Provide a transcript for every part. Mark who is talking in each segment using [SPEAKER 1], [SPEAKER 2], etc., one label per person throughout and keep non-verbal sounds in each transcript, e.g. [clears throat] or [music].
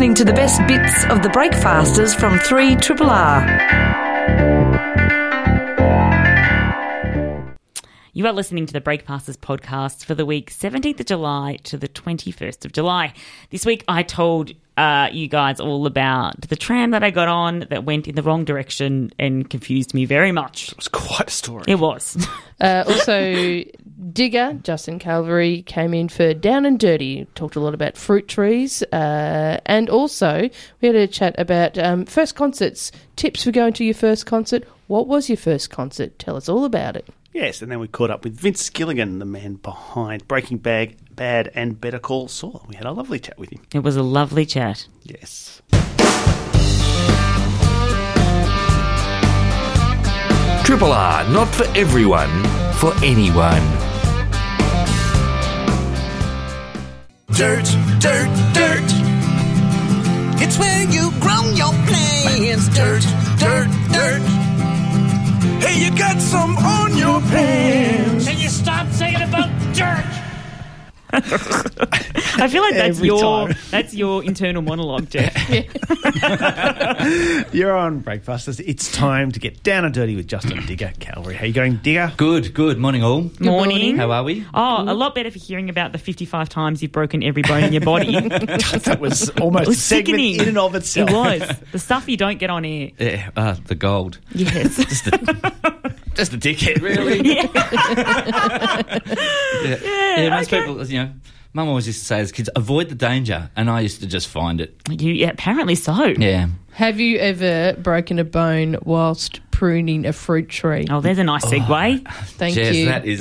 [SPEAKER 1] listening to the best bits of the Breakfasters from 3 Triple R.
[SPEAKER 2] You are listening to the Breakfasters podcast for the week 17th of July to the 21st of July. This week I told uh, you guys all about the tram that I got on that went in the wrong direction and confused me very much.
[SPEAKER 3] It was quite a story.
[SPEAKER 2] It was. [laughs]
[SPEAKER 4] Uh, also, Digger, Justin Calverley, came in for Down and Dirty, talked a lot about fruit trees. Uh, and also, we had a chat about um, first concerts, tips for going to your first concert. What was your first concert? Tell us all about it.
[SPEAKER 3] Yes, and then we caught up with Vince Gilligan, the man behind Breaking Bad, Bad and Better Call Saul. We had a lovely chat with him.
[SPEAKER 2] it was a lovely chat.
[SPEAKER 3] Yes.
[SPEAKER 5] Triple R, not for everyone, for anyone.
[SPEAKER 6] Dirt, dirt, dirt. It's where you grow your plants. Dirt, dirt, dirt. Hey, you got some on your pants.
[SPEAKER 7] Can you stop saying about dirt?
[SPEAKER 2] I feel like that's
[SPEAKER 3] Every
[SPEAKER 2] your
[SPEAKER 3] time.
[SPEAKER 2] that's your internal monologue, Jeff. [laughs]
[SPEAKER 3] You're on Breakfasters. It's time to get down and dirty with Justin Digger Calverley. How you going, Digger?
[SPEAKER 8] Good, good. Morning, all.
[SPEAKER 2] Morning.
[SPEAKER 8] How are we?
[SPEAKER 2] Oh, a lot better for hearing about the 55 times you've broken every bone in your body. [laughs]
[SPEAKER 3] that was almost
[SPEAKER 2] It was
[SPEAKER 3] a segment
[SPEAKER 2] sickening.
[SPEAKER 3] in and of itself.
[SPEAKER 2] It was. The stuff you don't get on air.
[SPEAKER 8] Yeah, uh, the gold.
[SPEAKER 2] Yes. [laughs]
[SPEAKER 8] Just a, just a dickhead, really. [laughs] yeah. yeah, most people, you know, Mum always used to say as kids, avoid the danger, and I used to just find it.
[SPEAKER 2] you, yeah, apparently so.
[SPEAKER 8] Yeah.
[SPEAKER 4] Have you ever broken a bone whilst pruning a fruit tree?
[SPEAKER 2] Oh, there's a nice segue.
[SPEAKER 4] Thank
[SPEAKER 8] Jess,
[SPEAKER 4] you.
[SPEAKER 8] that is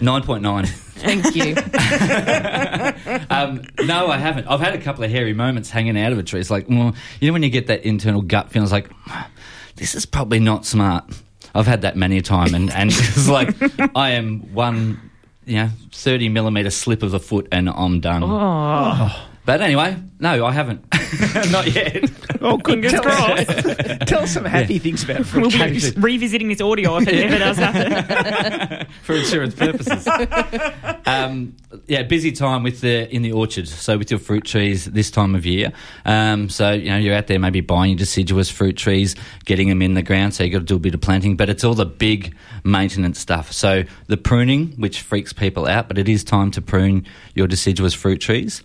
[SPEAKER 8] 9.9. [laughs]
[SPEAKER 4] Thank you. [laughs]
[SPEAKER 8] Um, no, I haven't. I've had a couple of hairy moments hanging out of a tree. It's like, well, you know, when you get that internal gut feeling, it's like, this is probably not smart. I've had that many a time, and, and [laughs] it's like, I am one, you know, 30 millimetre slip of a foot and I'm done.
[SPEAKER 2] Oh,
[SPEAKER 8] But anyway, no, I haven't. [laughs] not yet.
[SPEAKER 3] Oh, good.
[SPEAKER 2] Fingers
[SPEAKER 3] Tell,
[SPEAKER 2] crossed. [laughs]
[SPEAKER 3] tell us some happy things about fruit
[SPEAKER 2] We'll be
[SPEAKER 3] trees.
[SPEAKER 2] revisiting this audio if it ever does happen. [laughs]
[SPEAKER 8] for insurance purposes. um, yeah, busy time with the in the orchard. So with your fruit trees this time of year. Um, so you know you're out there maybe buying your deciduous fruit trees, getting them in the ground. So you got to do a bit of planting, but it's all the big maintenance stuff. So the pruning, which freaks people out, but it is time to prune your deciduous fruit trees.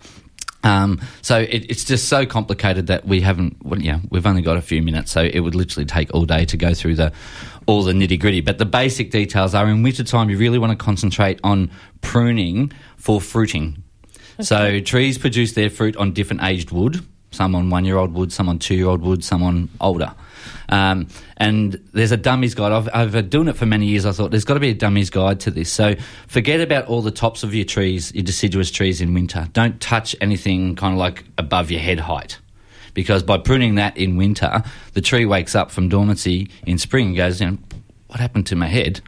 [SPEAKER 8] Um, so it, it's just so complicated that we haven't, well, yeah, we've only got a few minutes, so it would literally take all day to go through the all the nitty gritty. But the basic details are in winter time, you really want to concentrate on pruning for fruiting. So trees produce their fruit on different aged wood. Some on one year old wood, some on two year old wood, some on older. Um, and there's a dummies guide. I've, I've doing it for many years. I thought there's got to be a dummies guide to this. So forget about all the tops of your trees, your deciduous trees in winter. Don't touch anything kind of like above your head height. Because by pruning that in winter, the tree wakes up from dormancy in spring and goes, you know, what happened to my head?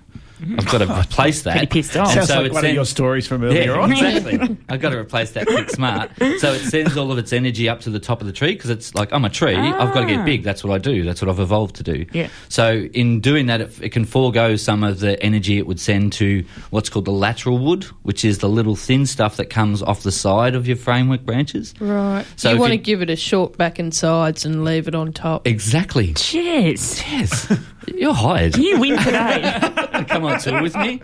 [SPEAKER 8] Mm-hmm. I've got to [laughs] oh, replace that.
[SPEAKER 2] Pretty pissed off.
[SPEAKER 3] Sounds
[SPEAKER 8] So
[SPEAKER 3] like one of your stories from earlier
[SPEAKER 8] yeah,
[SPEAKER 3] on.
[SPEAKER 8] exactly. I've got to replace that quick smart. So it sends all of its energy up to the top of the tree because it's like, I'm a tree. I've got to get ah. big. That's what I do. That's what I've evolved to do.
[SPEAKER 2] Yeah.
[SPEAKER 8] So in doing that, it, it can forego some of the energy it would send to what's called the lateral wood, which is the little thin stuff that comes off the side of your framework branches.
[SPEAKER 4] Right.
[SPEAKER 8] So
[SPEAKER 4] you want to give it a short back and sides and leave it on top.
[SPEAKER 8] Exactly.
[SPEAKER 2] Cheers.
[SPEAKER 8] Yes. [laughs] You're hired.
[SPEAKER 2] You win today. [laughs]
[SPEAKER 8] come on tour with me.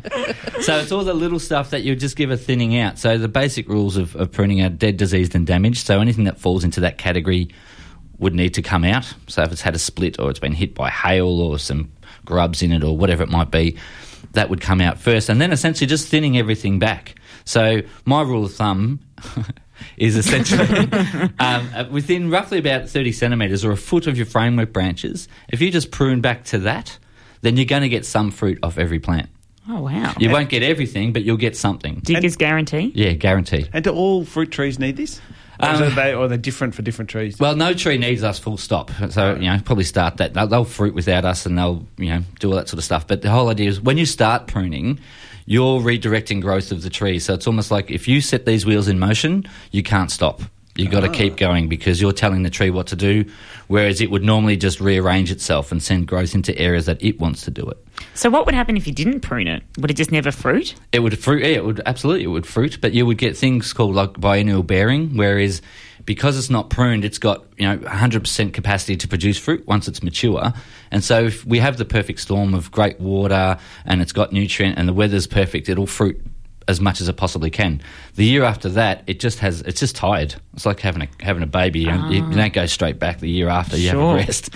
[SPEAKER 8] So it's all the little stuff that you just give a thinning out. So the basic rules of, of pruning are dead, diseased, and damaged. So anything that falls into that category would need to come out. So if it's had a split or it's been hit by hail or some grubs in it or whatever it might be, that would come out first. And then essentially just thinning everything back. So my rule of thumb [laughs] is essentially [laughs] um, uh, within roughly about 30 centimetres or a foot of your framework branches, if you just prune back to that, then you're going to get some fruit off every plant.
[SPEAKER 2] Oh, wow.
[SPEAKER 8] You won't get everything, but you'll get something.
[SPEAKER 2] Digger's guarantee.
[SPEAKER 8] Yeah, guaranteed.
[SPEAKER 3] And do all fruit trees need this? Or,
[SPEAKER 8] Um,
[SPEAKER 3] are they, or are they different for different trees?
[SPEAKER 8] Well, no tree needs us full stop. So, you know, probably start that. They'll, they'll fruit without us and they'll, you know, do all that sort of stuff. But the whole idea is when you start pruning, you're redirecting growth of the tree. So it's almost like if you set these wheels in motion, you can't stop. You've got to keep ah. going because you're telling the tree what to do, whereas it would normally just rearrange itself and send growth into areas that it wants to do it.
[SPEAKER 2] So, what would happen if you didn't prune it? Would it just never fruit?
[SPEAKER 8] It would fruit. Yeah, it would absolutely. It would fruit, but you would get things called like biennial bearing. Whereas because it's not pruned, it's got you know 100% capacity to produce fruit once it's mature. And so if we have the perfect storm of great water and it's got nutrient and the weather's perfect, it'll fruit as much as it possibly can. The year after that, it just has it's just tired. It's like having a having a baby. You, know, you don't go straight back the year after. You
[SPEAKER 2] Sure.
[SPEAKER 8] have a rest.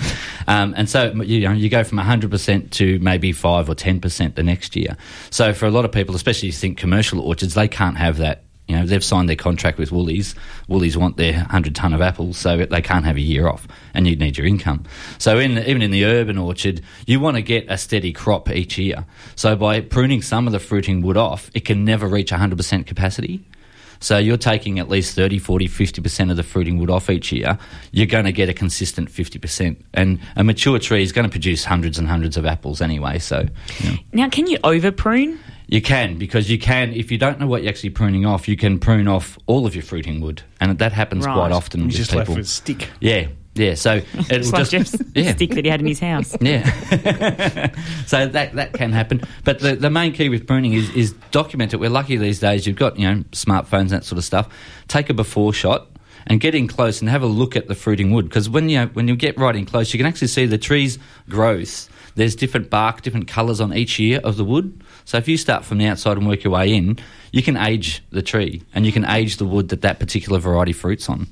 [SPEAKER 8] Um, and so you know you go from 100% to maybe 5 or 10% the next year. So for a lot of people, especially if you think commercial orchards, they can't have that. You know, they've signed their contract with Woolies. Woolies want their 100 tonne of apples, so they can't have a year off, and you need your income. So in, even in the urban orchard, you want to get a steady crop each year. So by pruning some of the fruiting wood off, it can never reach 100% capacity. So you're taking at least 30, 40, 50% of the fruiting wood off each year. You're going to get a consistent 50%. And a mature tree is going to produce hundreds and hundreds of apples anyway. So
[SPEAKER 2] Now, can you over prune?
[SPEAKER 8] You can, because you can, if you don't know what you're actually pruning off, you can prune off all of your fruiting wood. And that happens
[SPEAKER 2] Right.
[SPEAKER 8] quite often
[SPEAKER 3] He's
[SPEAKER 8] with
[SPEAKER 3] just
[SPEAKER 8] people.
[SPEAKER 3] left with a stick.
[SPEAKER 8] Yeah, yeah. So [laughs]
[SPEAKER 2] It's like
[SPEAKER 8] just.
[SPEAKER 2] Jeff's [laughs]
[SPEAKER 8] yeah.
[SPEAKER 2] stick that he had in his house. [laughs]
[SPEAKER 8] Yeah. so that that can happen. But the, the main key with pruning is, is document it. We're lucky these days you've got, you know, smartphones, that sort of stuff. Take a before shot and get in close and have a look at the fruiting wood. Because when you when you get right in close, you can actually see the tree's growth. There's different bark, different colours on each year of the wood. So if you start from the outside and work your way in, you can age the tree and you can age the wood that that particular variety fruits on.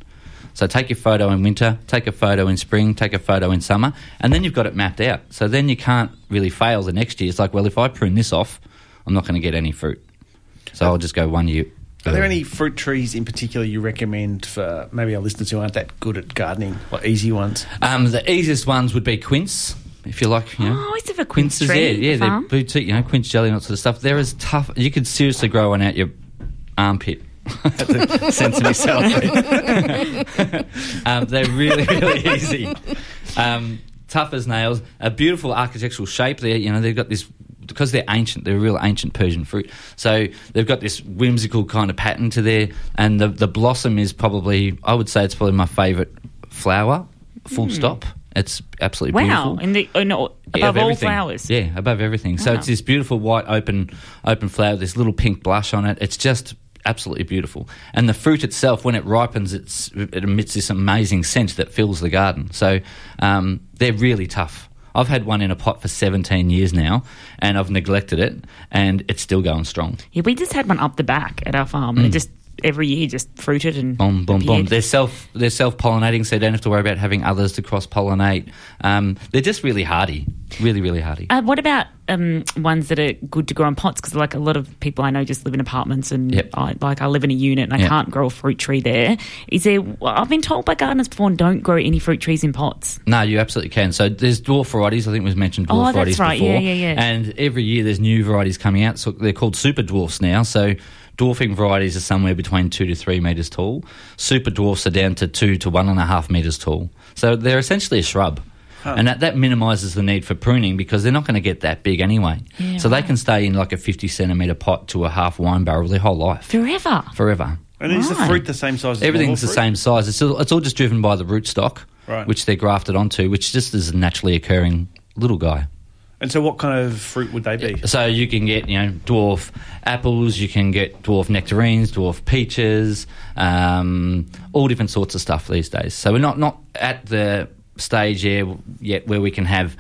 [SPEAKER 8] So take your photo in winter, take a photo in spring, take a photo in summer, and then you've got it mapped out. So then you can't really fail the next year. It's like, well, if I prune this off, I'm not going to get any fruit. So I'll just go one year.
[SPEAKER 3] Are there any fruit trees in particular you recommend for maybe our listeners who aren't that good at gardening, like easy ones?
[SPEAKER 8] Um, the easiest ones would be quince, if you like. You know.
[SPEAKER 2] Oh, I used to have a quince
[SPEAKER 8] Quinces,
[SPEAKER 2] tree
[SPEAKER 8] yeah, they're boutique, you know, quince jelly and that sort of stuff. They're as tough. You could seriously grow one out your armpit. I had to censor myself. um, they're really, really [laughs] easy. Um, tough as nails. A beautiful architectural shape. There, you know, they've got this because they're ancient. They're a real ancient Persian fruit. So they've got this whimsical kind of pattern to their, and the the blossom is probably, I would say, it's probably my favourite flower. Full stop. It's absolutely beautiful.
[SPEAKER 2] Wow. In the, oh, no, above
[SPEAKER 8] of
[SPEAKER 2] all
[SPEAKER 8] everything.
[SPEAKER 2] flowers.
[SPEAKER 8] Yeah, above everything. So it's this beautiful white open open flower, this little pink blush on it. It's just absolutely beautiful. And the fruit itself, when it ripens, it's, it emits this amazing scent that fills the garden. So um, they're really tough. I've had one in a pot for 17 years now, and I've neglected it, and it's still going strong.
[SPEAKER 2] Yeah, we just had one up the back at our farm, and it just every year just fruited and.
[SPEAKER 8] Boom, boom, boom. They're self they're self pollinating, so you don't have to worry about having others to cross pollinate. Um, they're just really hardy, really, really hardy.
[SPEAKER 2] Uh, what about um, ones that are good to grow in pots? Because like a lot of people I know just live in apartments, and
[SPEAKER 8] Yep.
[SPEAKER 2] I, like I live in a unit, and I
[SPEAKER 8] Yep.
[SPEAKER 2] can't grow a fruit tree there. Is there? I've been told by gardeners before, don't grow any fruit trees in pots.
[SPEAKER 8] No, you absolutely can. So there's dwarf varieties. I think was mentioned dwarf
[SPEAKER 2] Oh, that's
[SPEAKER 8] varieties
[SPEAKER 2] right.
[SPEAKER 8] before.
[SPEAKER 2] Yeah, yeah, yeah.
[SPEAKER 8] And every year there's new varieties coming out. So they're called super dwarfs now. So dwarfing varieties are somewhere between two to three meters tall. Super dwarfs are down to two to one and a half meters tall. So they're essentially a shrub. And that, that minimises the need for pruning because they're not going to get that big anyway.
[SPEAKER 2] Yeah,
[SPEAKER 8] so they can stay in like a 50 centimetre pot to a half wine barrel their whole life.
[SPEAKER 2] Forever.
[SPEAKER 8] Forever.
[SPEAKER 3] And is the fruit the same size as
[SPEAKER 8] Everything's the
[SPEAKER 3] normal
[SPEAKER 8] same size. It's all, it's all just driven by the rootstock,
[SPEAKER 3] Right.
[SPEAKER 8] which they're grafted onto, which just is a naturally occurring little guy.
[SPEAKER 3] Fruit? And so, what kind of fruit would they be?
[SPEAKER 8] So you can get, you know, dwarf apples, you can get dwarf nectarines, dwarf peaches, um, all different sorts of stuff these days. So we're not, not at the stage yet, yet where we can have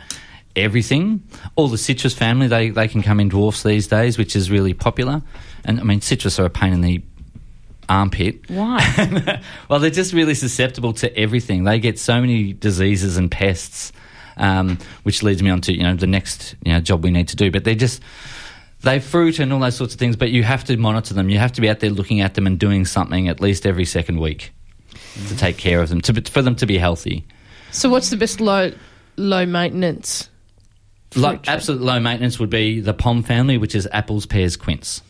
[SPEAKER 8] everything. All the citrus family, they, they can come in dwarfs these days, which is really popular. And I mean, citrus are a pain in the armpit.
[SPEAKER 2] Why? [laughs]
[SPEAKER 8] well, they're just really susceptible to everything. They get so many diseases and pests, um, which leads me on to you know the next you know job we need to do. But they're just they fruit and all those sorts of things. But you have to monitor them. You have to be out there looking at them and doing something at least every second week to take care of them to for them to be healthy.
[SPEAKER 4] So, what's the best low low maintenance?
[SPEAKER 8] Lo-
[SPEAKER 4] fruit tree?
[SPEAKER 8] absolute low maintenance would be the pome family, which is apples, pears, quince.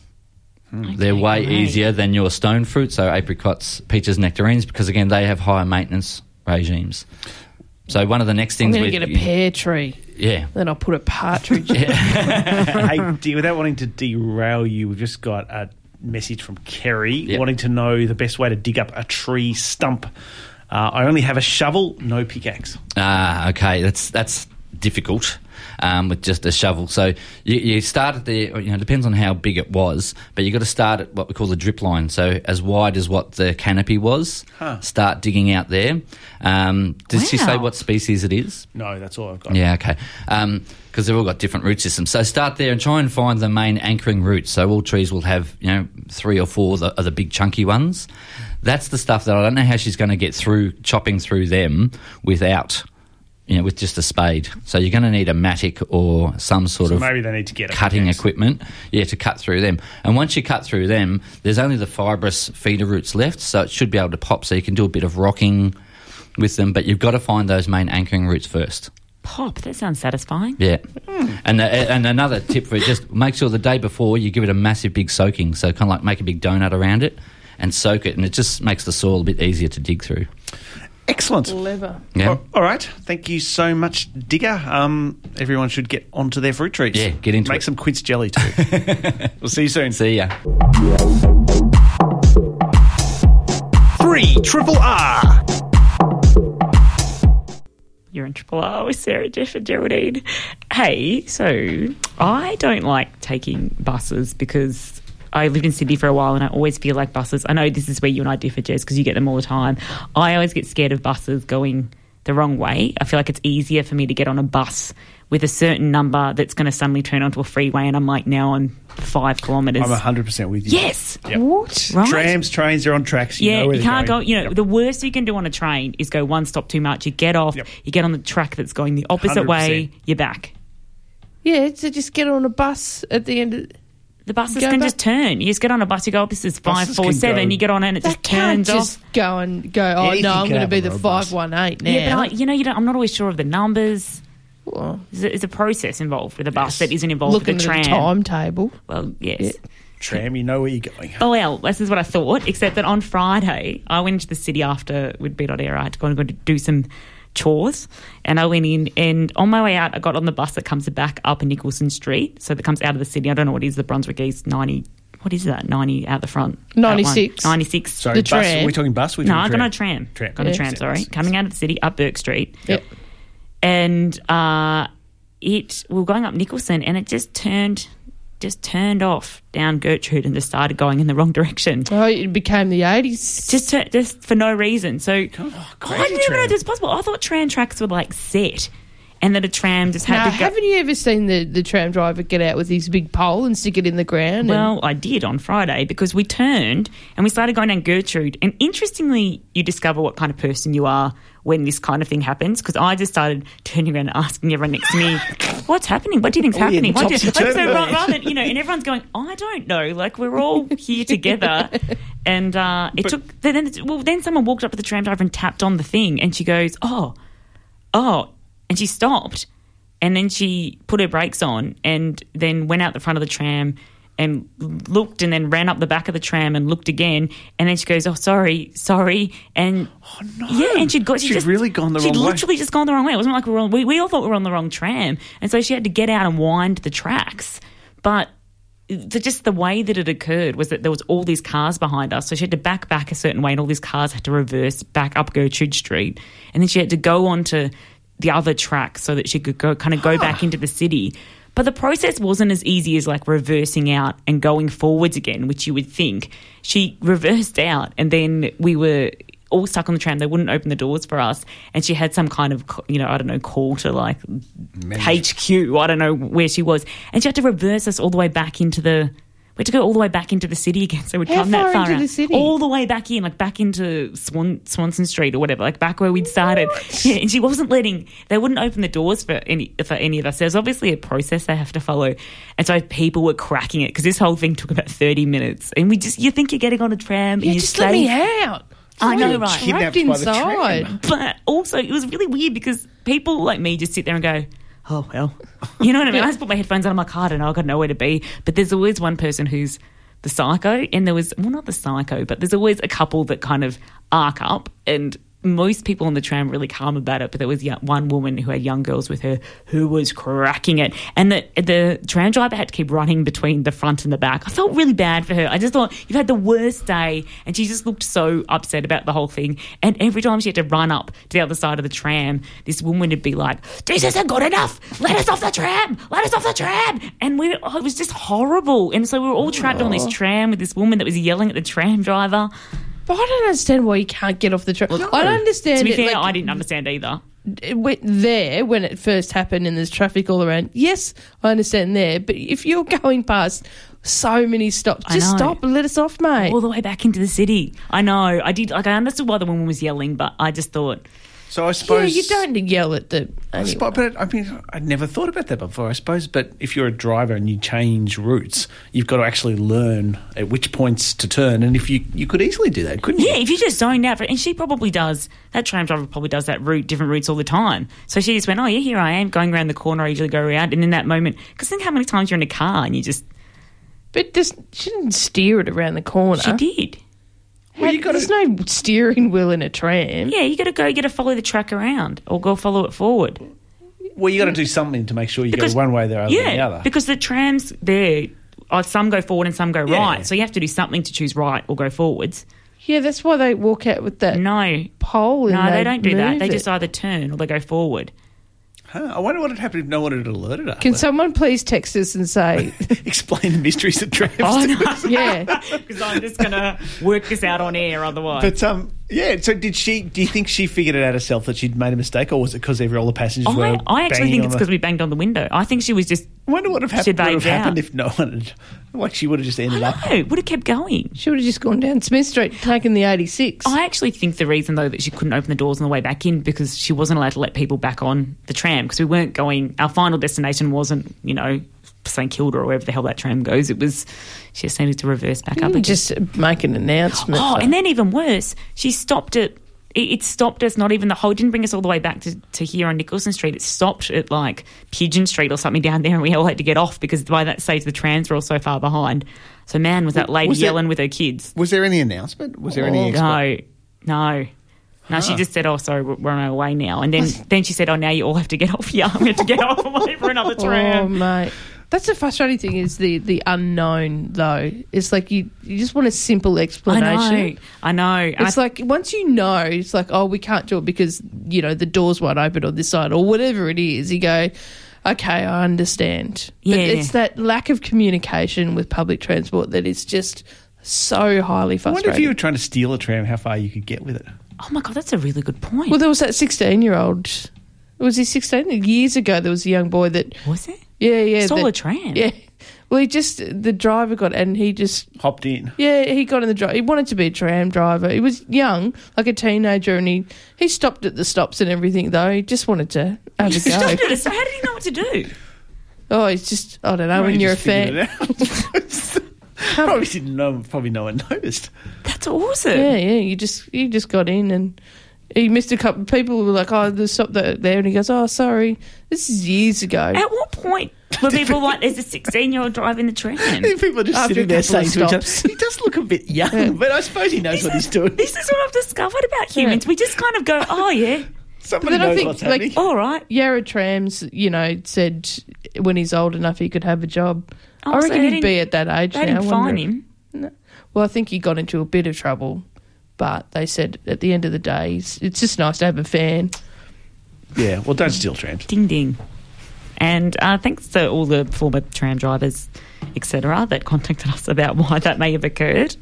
[SPEAKER 8] They're way
[SPEAKER 2] great.
[SPEAKER 8] easier than your stone fruit, so apricots, peaches, nectarines, because again they have higher maintenance regimes. So one of the next
[SPEAKER 4] I'm
[SPEAKER 8] things
[SPEAKER 4] going to
[SPEAKER 8] we
[SPEAKER 4] get a pear tree.
[SPEAKER 8] yeah.
[SPEAKER 4] Then I'll put a partridge. [laughs]
[SPEAKER 3] hey, Dee, without wanting to derail you, we've just got a message from Kerry
[SPEAKER 8] Yep.
[SPEAKER 3] wanting to know the best way to dig up a tree stump. Uh, I only have a shovel, no pickaxe.
[SPEAKER 8] Ah, okay, that's that's difficult. um, with just a shovel. So you, you start at the, you know, it depends on how big it was, but you've got to start at what we call the drip line. So as wide as what the canopy was, start digging out there. Um, did she say what species it is?
[SPEAKER 3] No, that's all I've got.
[SPEAKER 8] Yeah, okay. Because they've all got different root systems. So start there and try and find the main anchoring roots. So all trees will have, you know, three or four of the, of the big chunky ones. That's the stuff that I don't know how she's going to get through, chopping through them without, you know, with just a spade. So you're going to need a mattock or some sort
[SPEAKER 3] So
[SPEAKER 8] of
[SPEAKER 3] maybe they need to get a
[SPEAKER 8] cutting
[SPEAKER 3] pickaxe.
[SPEAKER 8] equipment, yeah, to cut through them. And once you cut through them, there's only the fibrous feeder roots left, so it should be able to pop. So you can do a bit of rocking with them, but you've got to find those main anchoring roots first.
[SPEAKER 2] Pop, that sounds satisfying.
[SPEAKER 8] Yeah, and uh, and another tip for it: just make sure the day before you give it a massive big soaking. So kind of like make a big donut around it and soak it, and it just makes the soil a bit easier to dig through.
[SPEAKER 3] Excellent.
[SPEAKER 4] Clever.
[SPEAKER 8] Yeah,
[SPEAKER 3] Al- All right. Thank you so much, Digger. Um, everyone should get onto their fruit trees.
[SPEAKER 8] Yeah, get into
[SPEAKER 3] Make
[SPEAKER 8] it.
[SPEAKER 3] Make some quince jelly too. [laughs] we'll see you soon.
[SPEAKER 8] see ya.
[SPEAKER 3] Three triple R.
[SPEAKER 2] You're in Triple R with Sarah, Jeff, and Geraldine. Hey, so I don't like taking buses because I lived in Sydney for a while and I always feel like buses. I know this is where you and I differ, Jess, because you get them all the time. I always get scared of buses going the wrong way. I feel like it's easier for me to get on a bus with a certain number that's going to suddenly turn onto a freeway and I'm like now I'm five kilometres.
[SPEAKER 3] I'm 100% with you.
[SPEAKER 2] yes.
[SPEAKER 3] Yep.
[SPEAKER 4] What?
[SPEAKER 2] Right?
[SPEAKER 3] Trams, trains, they're on tracks. You
[SPEAKER 2] Yeah,
[SPEAKER 3] know where
[SPEAKER 2] you can't
[SPEAKER 3] going.
[SPEAKER 2] go. You know,
[SPEAKER 3] Yep.
[SPEAKER 2] the worst you can do on a train is go one stop too much. You get off,
[SPEAKER 3] Yep.
[SPEAKER 2] you get on the track that's going the opposite way,
[SPEAKER 3] 100%.
[SPEAKER 2] you're back.
[SPEAKER 4] Yeah, so just get on a bus at the end of
[SPEAKER 2] The buses
[SPEAKER 4] Go
[SPEAKER 2] can
[SPEAKER 4] back.
[SPEAKER 2] just turn. You just get on a bus. You go, oh, this is five
[SPEAKER 3] Buses
[SPEAKER 2] four
[SPEAKER 3] can
[SPEAKER 2] seven.
[SPEAKER 3] go-
[SPEAKER 2] You get on it and it
[SPEAKER 4] That
[SPEAKER 2] just
[SPEAKER 4] can't
[SPEAKER 2] turns off.
[SPEAKER 4] just go and go. Oh
[SPEAKER 3] Anything
[SPEAKER 4] no, I'm
[SPEAKER 3] can
[SPEAKER 4] going to
[SPEAKER 3] happen
[SPEAKER 4] be
[SPEAKER 3] on
[SPEAKER 4] the
[SPEAKER 3] a bus.
[SPEAKER 4] five one eight now.
[SPEAKER 2] Yeah, but I, you know, you don't, I'm not always sure of the numbers.
[SPEAKER 4] Well,
[SPEAKER 2] There's a, there's a process involved with a bus that isn't involved
[SPEAKER 4] looking
[SPEAKER 2] with a
[SPEAKER 4] at
[SPEAKER 2] tram.
[SPEAKER 4] the timetable.
[SPEAKER 2] Well, yes.
[SPEAKER 4] Yeah.
[SPEAKER 3] Tram, you know where you're going.
[SPEAKER 2] Oh well, this is what I thought. Except that on Friday, I went into the city after we'd been on air. I had to go and go to do some chores, and I went in. And on my way out, I got on the bus that comes back up Nicholson Street, so that comes out of the city. I don't know what it is. The Brunswick East ninety. What is that? Ninety out the front.
[SPEAKER 4] 96.
[SPEAKER 2] Ninety six.
[SPEAKER 3] Sorry,
[SPEAKER 4] The
[SPEAKER 3] bus.
[SPEAKER 4] tram.
[SPEAKER 3] Are we talking bus? We're
[SPEAKER 2] No, I got a tram.
[SPEAKER 3] Tram.
[SPEAKER 2] Got on a tram. Sorry, coming out of the city up Bourke Street
[SPEAKER 4] Yep.
[SPEAKER 2] and uh, it we were going up Nicholson, and it just turned, just turned off down Gertrude, and just started going in the wrong direction.
[SPEAKER 4] Oh, it became the eighties.
[SPEAKER 2] Just, to, just for no reason. So oh, I
[SPEAKER 3] crazy
[SPEAKER 2] didn't even know
[SPEAKER 3] tram.
[SPEAKER 2] this was possible. I thought tram tracks were like set, and that a tram just had
[SPEAKER 4] Now,
[SPEAKER 2] to go.
[SPEAKER 4] haven't you ever seen the, the tram driver get out with his big pole and stick it in the ground? and-
[SPEAKER 2] Well, I did on Friday because we turned and we started going down Gertrude. And interestingly, you discover what kind of person you are when this kind of thing happens. Because I just started turning around and asking everyone next to me, "What's happening? What do you think's
[SPEAKER 3] Oh, yeah,
[SPEAKER 2] happening?" What do you-" like, [laughs] so
[SPEAKER 3] topsy-turvy.
[SPEAKER 2] rather you know, and everyone's going, "I don't know." Like we're all here together. [laughs] And uh, it took then, then it's- well then someone walked up to the tram driver and tapped on the thing, and she goes, "Oh, oh," and she stopped, and then she put her brakes on, and then went out the front of the tram and looked, and then ran up the back of the tram and looked again, and then she goes, "Oh, sorry, sorry," and oh, no. yeah, and she'd got she
[SPEAKER 3] She'd
[SPEAKER 2] just
[SPEAKER 3] really gone the
[SPEAKER 2] she'd
[SPEAKER 3] wrong way.
[SPEAKER 2] literally just gone the wrong way. It wasn't like we were on, we we all thought we were on the wrong tram, and so she had to get out and wind the tracks, but the, just the way that it occurred was that there was all these cars behind us, so she had to back back a certain way, and all these cars had to reverse back up Gertrude Street, and then she had to go onto the other track so that she could go kind of go back into the city. But the process wasn't as easy as like reversing out and going forwards again, which you would think. She reversed out, and then we were all stuck on the tram. They wouldn't open the doors for us, and she had some kind of you know I don't know call to like HQ. I don't know where she was, and she had to reverse us all the way back into the. We had to go all the way back into the city again, so we'd
[SPEAKER 4] How
[SPEAKER 2] come that
[SPEAKER 4] far
[SPEAKER 2] far
[SPEAKER 4] into
[SPEAKER 2] out.
[SPEAKER 4] the city?
[SPEAKER 2] all the way back in, like back into Swan, Swanston Street or whatever, like back where we'd started. [laughs] Yeah, and she wasn't letting. They wouldn't open the doors for any for any of us. There's obviously a process they have to follow, and so people were cracking it because this whole thing took about thirty minutes, and we just you think you're getting on a tram and
[SPEAKER 4] yeah,
[SPEAKER 2] you
[SPEAKER 4] just
[SPEAKER 2] say,
[SPEAKER 4] let me out.
[SPEAKER 2] I know,
[SPEAKER 4] You're
[SPEAKER 2] right?
[SPEAKER 4] Trapped
[SPEAKER 3] Kidnapped by the
[SPEAKER 4] inside.
[SPEAKER 3] tram.
[SPEAKER 2] But also, it was really weird because people like me just sit there and go, "Oh well," you know what I mean? I just put my headphones on. I'm like, "I don't know. I've got nowhere to be." But there's always one person who's the psycho, and there was well, not the psycho, but there's always a couple that kind of arc up and most people on the tram were really calm about it, but there was one woman who had young girls with her who was cracking it, and the the tram driver had to keep running between the front and the back. I felt really bad for her. I just thought you've had the worst day, and she just looked so upset about the whole thing. And every time she had to run up to the other side of the tram, this woman would be like, "This isn't good enough. Let us off the tram. Let us off the tram." And we, oh, it was just horrible. And so we were all trapped on this tram with this woman that was yelling at the tram driver.
[SPEAKER 4] But I don't understand why you can't get off the train. I don't understand.
[SPEAKER 2] To be
[SPEAKER 4] it,
[SPEAKER 2] fair,
[SPEAKER 4] like,
[SPEAKER 2] I didn't understand either.
[SPEAKER 4] it went there when it first happened and there's traffic all around. Yes, I understand there, but if you're going past so many stops,
[SPEAKER 2] I
[SPEAKER 4] just
[SPEAKER 2] know.
[SPEAKER 4] stop and let us off, mate.
[SPEAKER 2] all the way back into the city. I know. I did. Like I understood why the woman was yelling, but I just thought,
[SPEAKER 3] So I suppose
[SPEAKER 4] yeah,
[SPEAKER 3] suppose
[SPEAKER 4] you don't yell at the.
[SPEAKER 3] I
[SPEAKER 4] Anyway.
[SPEAKER 3] suppose, but I mean, I'd never thought about that before. I suppose, but if you're a driver and you change routes, you've got to actually learn at which points to turn. And if you you could easily do that, couldn't
[SPEAKER 2] yeah,
[SPEAKER 3] you?
[SPEAKER 2] if you just zoned out, for, and she probably does. That tram driver probably does that route, different routes all the time. So she just went, oh yeah, here I am going around the corner. I usually go around, and in that moment, because think how many times you're in a car and you just
[SPEAKER 4] But just, she didn't steer it around the corner.
[SPEAKER 2] she did.
[SPEAKER 3] Well, you got
[SPEAKER 4] There's
[SPEAKER 3] to.
[SPEAKER 4] no steering wheel in a tram.
[SPEAKER 2] Yeah, you got to go. You got to follow the track around, or go follow it forward.
[SPEAKER 3] Well, you got to do something to make sure you
[SPEAKER 2] Because-
[SPEAKER 3] go one way the other than the
[SPEAKER 2] Yeah,
[SPEAKER 3] other.
[SPEAKER 2] because the trams there, uh, some go forward and some go
[SPEAKER 3] Yeah.
[SPEAKER 2] right. So you have to do something to choose right or go forwards.
[SPEAKER 4] Yeah, that's why they walk out with that
[SPEAKER 2] No,
[SPEAKER 4] pole. And
[SPEAKER 2] no, they don't do that.
[SPEAKER 4] move
[SPEAKER 2] They
[SPEAKER 4] it.
[SPEAKER 2] just either turn or they go forward.
[SPEAKER 3] Huh, I wonder what had happened if no one had alerted us.
[SPEAKER 4] Can someone please text us and say, [laughs]
[SPEAKER 3] explain the mysteries of trams?
[SPEAKER 2] Oh, no.
[SPEAKER 4] yeah, [laughs]
[SPEAKER 2] Because I'm just going to work this out on air otherwise.
[SPEAKER 3] But um, yeah. So did she? Do you think she figured it out herself that she'd made a mistake, or was it because every all the passengers were?
[SPEAKER 2] I, I actually think it's because we banged on the window. I think she was just.
[SPEAKER 3] I wonder what would have happened, would have happened if no one had. Like she would have just ended up.
[SPEAKER 2] No, would have kept going.
[SPEAKER 4] she would have just gone down Smith Street, taken the 86.
[SPEAKER 2] I actually think the reason, though, that she couldn't open the doors on the way back in because she wasn't allowed to let people back on the tram because we weren't going. Our final destination wasn't, you know, St Kilda or wherever the hell that tram goes. It was. She just needed to reverse back up.
[SPEAKER 4] You
[SPEAKER 2] again.
[SPEAKER 4] just make an announcement.
[SPEAKER 2] Oh, and then even worse, she stopped it. It, it stopped us. Not even the whole. Didn't bring us all the way back to, to here on Nicholson Street. It stopped at like Pigdon Street or something down there, and we all had to get off because by that stage the trams were all so far behind. So man, was that lady
[SPEAKER 3] Was there-
[SPEAKER 2] yelling with her kids?
[SPEAKER 3] Was there any announcement? Was there any? Oh, expla-
[SPEAKER 2] No, no. No, she just said, "Oh, sorry, we're on our way now." And then, [laughs] then she said, "Oh, now you all have to get off." [laughs] Yeah, we have to get off and [laughs] wait for another
[SPEAKER 4] Oh,
[SPEAKER 2] tram.
[SPEAKER 4] mate. That's the frustrating thing is the, the unknown, though. It's like you, you just want a simple explanation.
[SPEAKER 2] I
[SPEAKER 4] explanation.
[SPEAKER 2] know, I know.
[SPEAKER 4] It's
[SPEAKER 2] I-
[SPEAKER 4] like once you know, it's like, oh, we can't do it because, you know, the doors won't open on this side or whatever it is. You go, okay, I understand.
[SPEAKER 2] Yeah.
[SPEAKER 4] But it's that lack of communication with public transport that is just so highly frustrating.
[SPEAKER 3] I wonder if you were trying to steal a tram, how far you could get with it.
[SPEAKER 2] oh my god, that's a really good point.
[SPEAKER 4] well, there was that 16 year old. Was he 16? Years ago, there was a young boy that,
[SPEAKER 2] was it?
[SPEAKER 4] Yeah, yeah.
[SPEAKER 2] Stole
[SPEAKER 4] that-
[SPEAKER 2] a tram.
[SPEAKER 4] Yeah. Well, he just, the driver got, and he just
[SPEAKER 3] Hopped in.
[SPEAKER 4] Yeah, he got in the drive. He wanted to be a tram driver. He was young, like a teenager, and he, he stopped at the stops and everything. Though he just wanted to have a
[SPEAKER 2] Stopped
[SPEAKER 4] go.
[SPEAKER 2] it. So how did he know what to do?
[SPEAKER 4] oh, he's just I don't know.
[SPEAKER 3] Well,
[SPEAKER 4] when
[SPEAKER 3] you
[SPEAKER 4] you're a
[SPEAKER 3] just
[SPEAKER 4] fan,
[SPEAKER 3] it out. [laughs] probably didn't know. Probably no one noticed.
[SPEAKER 2] That's awesome.
[SPEAKER 4] yeah, yeah. You just you just got in and he missed a couple. People were like, "Oh, the stop there," and he goes, "Oh, sorry." This is years ago.
[SPEAKER 2] At what point were [laughs] people like, "There's a 16 year old driving the tram"? [laughs]
[SPEAKER 3] People are just
[SPEAKER 4] After
[SPEAKER 3] sitting there saying to each other,
[SPEAKER 4] stops.
[SPEAKER 3] "He does look a bit [laughs] young," but I suppose he knows what he's doing.
[SPEAKER 2] This is what I've discovered about humans. We just kind of go, "Oh yeah,
[SPEAKER 3] Somebody
[SPEAKER 4] But then I think,
[SPEAKER 3] what's
[SPEAKER 4] like,
[SPEAKER 3] happening.
[SPEAKER 2] all right."
[SPEAKER 4] Yarra Trams, you know, said when he's old enough, he could have a job.
[SPEAKER 2] Oh,
[SPEAKER 4] I reckon
[SPEAKER 2] they
[SPEAKER 4] he'd be at that age
[SPEAKER 2] They
[SPEAKER 4] now.
[SPEAKER 2] didn't
[SPEAKER 4] I
[SPEAKER 2] fine
[SPEAKER 4] wonder-
[SPEAKER 2] him.
[SPEAKER 4] Well, I think he got into a bit of trouble, but they said at the end of the day, it's, it's just nice to have a fan.
[SPEAKER 3] yeah, well, don't steal trams.
[SPEAKER 2] Ding ding. And uh, thanks to all the former tram drivers, etc., that contacted us about why that may have occurred.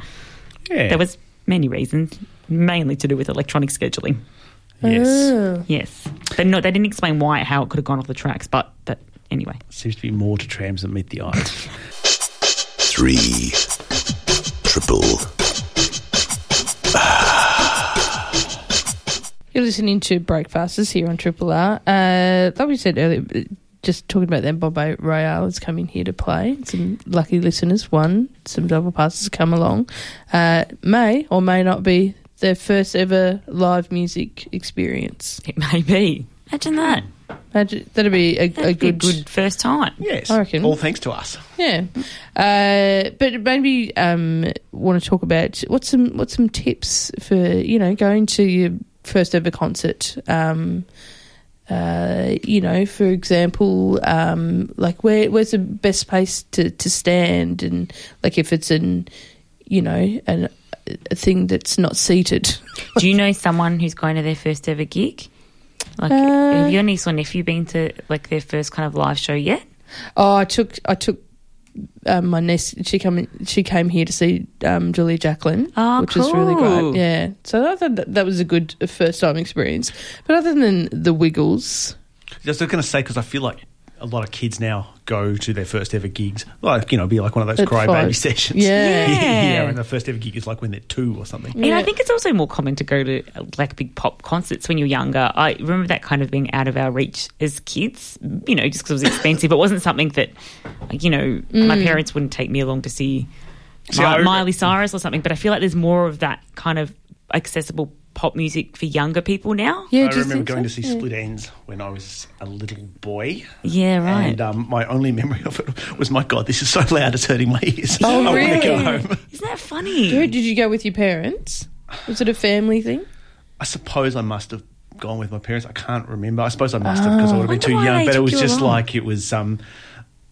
[SPEAKER 3] Yeah,
[SPEAKER 2] There was many reasons, mainly to do with electronic scheduling.
[SPEAKER 3] yes.
[SPEAKER 4] Oh.
[SPEAKER 2] Yes, they no, they didn't explain why how it could have gone off the tracks, but that anyway.
[SPEAKER 3] Seems to be more to trams than meet the eye.
[SPEAKER 9] Three. Triple.
[SPEAKER 4] You're listening to Breakfasters here on Triple R. Uh, like we said earlier, just talking about them, Bobo Royale is coming here to play. Some lucky listeners won. Some double passes come along. Uh, may or may not be their first ever live music experience.
[SPEAKER 2] It may be. Imagine that.
[SPEAKER 4] Imagine, that'd be a, a
[SPEAKER 2] That'd be a
[SPEAKER 4] good,
[SPEAKER 2] good first time.
[SPEAKER 3] Yes,
[SPEAKER 4] I reckon.
[SPEAKER 3] all thanks to us.
[SPEAKER 4] yeah. Uh, but maybe um, want to talk about what's some what's some tips for you know going to your first ever concert. Um, uh, you know, for example, um, like where where's the best place to, to stand, and like if it's an, you know, an, a thing that's not seated. [laughs]
[SPEAKER 2] Do you know someone who's going to their first ever gig? Like,
[SPEAKER 4] Uh,
[SPEAKER 2] have your niece or nephew been to like their first kind of live show yet?
[SPEAKER 4] Oh, I took I took um, my niece. She come she came here to see um, Julia Jacklin,
[SPEAKER 2] Oh,
[SPEAKER 4] which was really great. Yeah, so I thought that, that was a good first time experience. But other than the Wiggles, I
[SPEAKER 3] Just going to say because I feel like a lot of kids now go to their first ever gigs, like you know, be like one of those
[SPEAKER 4] At
[SPEAKER 3] crybaby sessions.
[SPEAKER 4] Yeah. [laughs]
[SPEAKER 3] yeah, yeah. and the first ever gig is like when they're two or something.
[SPEAKER 2] And I think it's also more common to go to like big pop concerts when you're younger. I remember that kind of being out of our reach as kids, you know, just because it was expensive. it wasn't something that, like, you know, my mm. parents wouldn't take me along to see,
[SPEAKER 3] See,
[SPEAKER 2] Mi- Miley Cyrus or something. But I feel like there's more of that kind of accessible pop music for younger people now.
[SPEAKER 4] yeah,
[SPEAKER 3] I
[SPEAKER 4] do
[SPEAKER 3] remember going
[SPEAKER 4] so?
[SPEAKER 3] to see Split Enz when I was a little boy.
[SPEAKER 2] Yeah, right.
[SPEAKER 3] And um, my only memory of it was, my God, this is so loud, it's hurting my ears.
[SPEAKER 4] Oh, [laughs]
[SPEAKER 3] I want to
[SPEAKER 4] really?
[SPEAKER 3] go home.
[SPEAKER 2] Isn't that funny?
[SPEAKER 4] Who- Did you go with your parents? Was it a family thing?
[SPEAKER 3] I suppose I must have gone with my parents. I can't remember. I suppose I must have because I would have been too young. But it was just
[SPEAKER 2] along.
[SPEAKER 3] like it was. Um,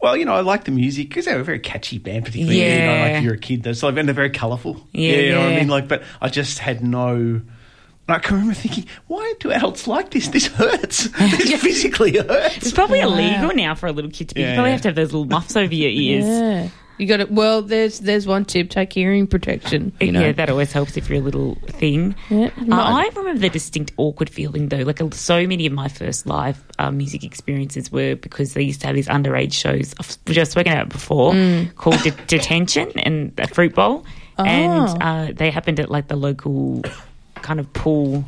[SPEAKER 3] well, you know, I like the music because they were a very catchy band, particularly you know, like if you're a kid. They're so and they're very colourful.
[SPEAKER 2] Yeah,
[SPEAKER 3] you know what I mean. Like, but I just had no. I can remember thinking, why do adults like this? This hurts. [laughs] This physically hurts.
[SPEAKER 2] It's probably
[SPEAKER 4] Wow.
[SPEAKER 2] illegal now for a little kid to be. you probably
[SPEAKER 3] yeah.
[SPEAKER 2] have to have those little muffs over your [laughs] ears.
[SPEAKER 4] Yeah, you got it. Well, there's there's one tip: take hearing protection. You know,
[SPEAKER 2] Yeah, that always helps if you're a little thing.
[SPEAKER 4] Yeah,
[SPEAKER 2] Uh. I remember the distinct awkward feeling though. Like so many of my first live uh, music experiences were because they used to have these underage shows, which I've spoken about before,
[SPEAKER 4] Mm.
[SPEAKER 2] called De- Detention and a Fruit Bowl,
[SPEAKER 4] Oh.
[SPEAKER 2] and uh, they happened at like the local kind of pool.